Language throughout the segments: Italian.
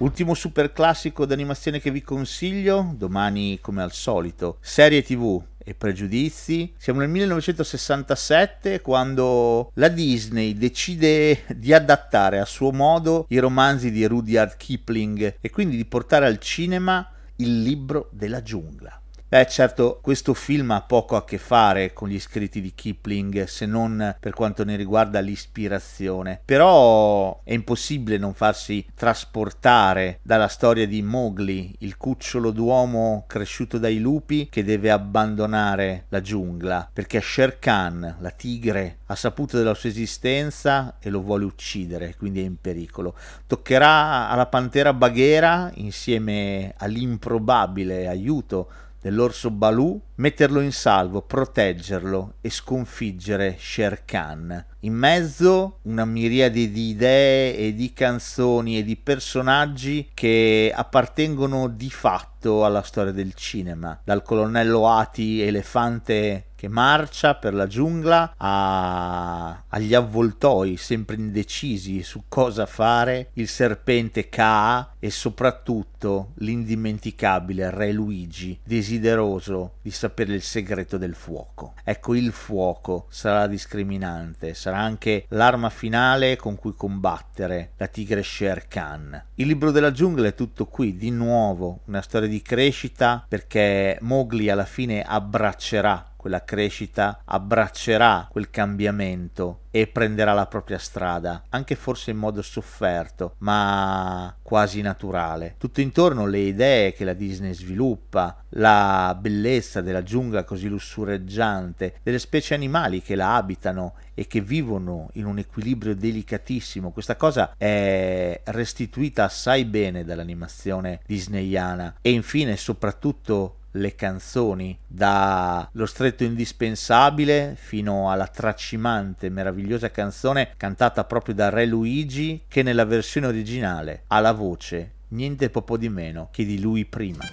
Ultimo super classico d'animazione che vi consiglio, domani come al solito, serie tv e pregiudizi. Siamo nel 1967 quando la Disney decide di adattare a suo modo i romanzi di Rudyard Kipling e quindi di portare al cinema il libro della giungla. Beh, certo, questo film ha poco a che fare con gli scritti di Kipling, se non per quanto ne riguarda l'ispirazione. Però è impossibile non farsi trasportare dalla storia di Mowgli, il cucciolo d'uomo cresciuto dai lupi che deve abbandonare la giungla, perché Sher Khan, la tigre, ha saputo della sua esistenza e lo vuole uccidere, quindi è in pericolo. Toccherà alla pantera Baghera, insieme all'improbabile aiuto dell'orso Balù, metterlo in salvo, proteggerlo e sconfiggere Sher Khan. In mezzo una miriade di idee e di canzoni e di personaggi che appartengono di fatto alla storia del cinema, dal colonnello Ati elefante che marcia per la giungla a... agli avvoltoi sempre indecisi su cosa fare, il serpente Kaa e soprattutto l'indimenticabile Re Luigi, desideroso di sapere il segreto del fuoco. Ecco, il fuoco sarà la discriminante, sarà anche l'arma finale con cui combattere la tigre Sher Khan. Il libro della giungla è tutto qui, di nuovo, una storia di crescita perché Mowgli alla fine abbraccerà quella crescita, abbraccerà quel cambiamento e prenderà la propria strada, anche forse in modo sofferto, ma quasi naturale. Tutto intorno le idee che la Disney sviluppa, la bellezza della giungla così lussureggiante, delle specie animali che la abitano e che vivono in un equilibrio delicatissimo. Questa cosa è restituita assai bene dall'animazione disneyana e infine soprattutto le canzoni, dallo stretto indispensabile fino alla tracimante, meravigliosa canzone cantata proprio da Re Luigi che nella versione originale ha la voce niente poco di meno che di lui prima.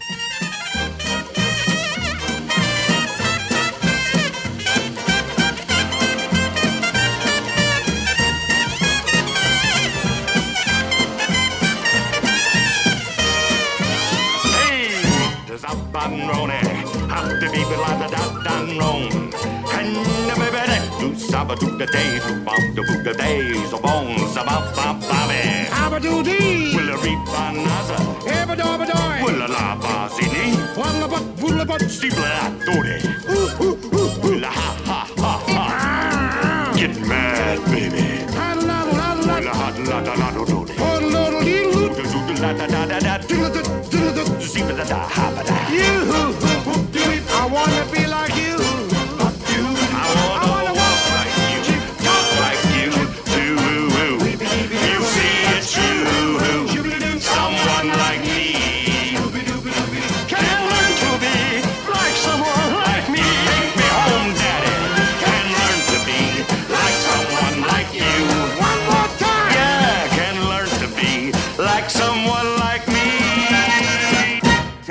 is up and roan. Have to be belated out and roan. Can you maybe that do sabadoo the days? About do, book the days of bones about Bob Bobby. do, dee. Will a reap another? do, Will a la bazini? Wanga but, will a but, stibla dore. do, ooh, ooh, ooh. Will a ha, ha, ha, ha. Get mad, baby. Hot la la la la. Hot la la la la. Hot la la la la. I wanna be like you.